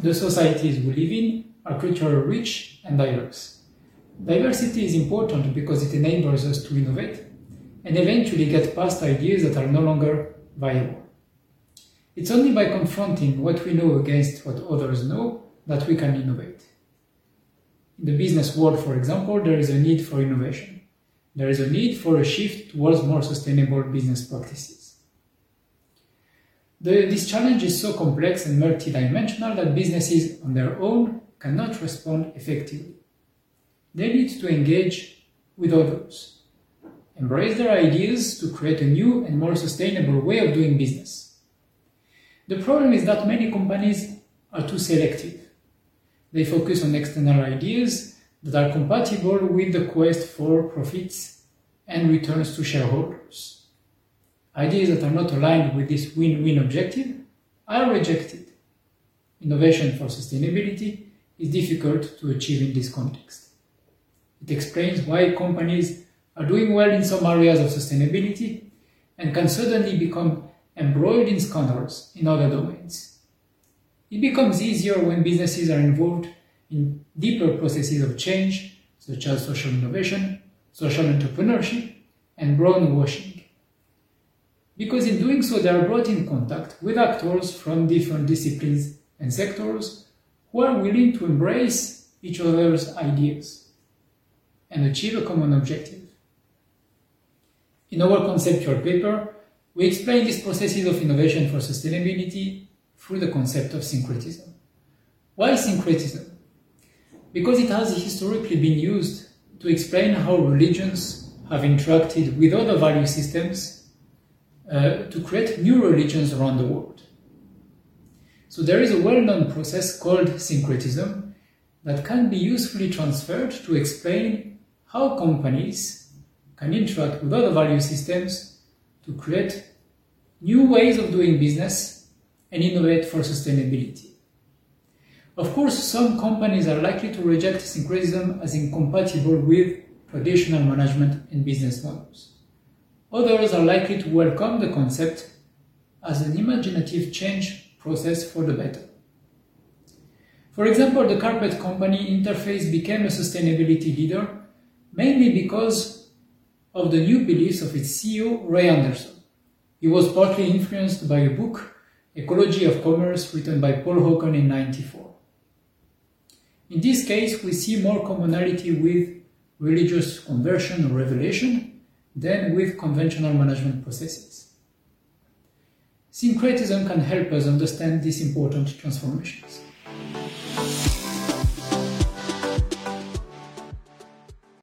the societies we live in are culturally rich and diverse. Diversity is important because it enables us to innovate and eventually get past ideas that are no longer viable. It's only by confronting what we know against what others know that we can innovate. In the business world, for example, there is a need for innovation. There is a need for a shift towards more sustainable business practices. The, this challenge is so complex and multidimensional that businesses on their own cannot respond effectively. They need to engage with others, embrace their ideas to create a new and more sustainable way of doing business. The problem is that many companies are too selective. They focus on external ideas that are compatible with the quest for profits and returns to shareholders. Ideas that are not aligned with this win-win objective are rejected. Innovation for sustainability is difficult to achieve in this context. It explains why companies are doing well in some areas of sustainability and can suddenly become embroiled in scandals in other domains. It becomes easier when businesses are involved in deeper processes of change, such as social innovation, social entrepreneurship, and brown washing. Because in doing so, they are brought in contact with actors from different disciplines and sectors who are willing to embrace each other's ideas and achieve a common objective. In our conceptual paper, we explain these processes of innovation for sustainability through the concept of syncretism. Why syncretism? Because it has historically been used to explain how religions have interacted with other value systems uh, to create new religions around the world. So there is a well-known process called syncretism that can be usefully transferred to explain how companies can interact with other value systems to create new ways of doing business and innovate for sustainability. Of course, some companies are likely to reject syncretism as incompatible with traditional management and business models. Others are likely to welcome the concept as an imaginative change process for the better. For example, the carpet company Interface became a sustainability leader mainly because of the new beliefs of its CEO, Ray Anderson. He was partly influenced by a book, Ecology of Commerce, written by Paul Hawken in 94. In this case, we see more commonality with religious conversion or revelation than with conventional management processes. Syncretism can help us understand these important transformations.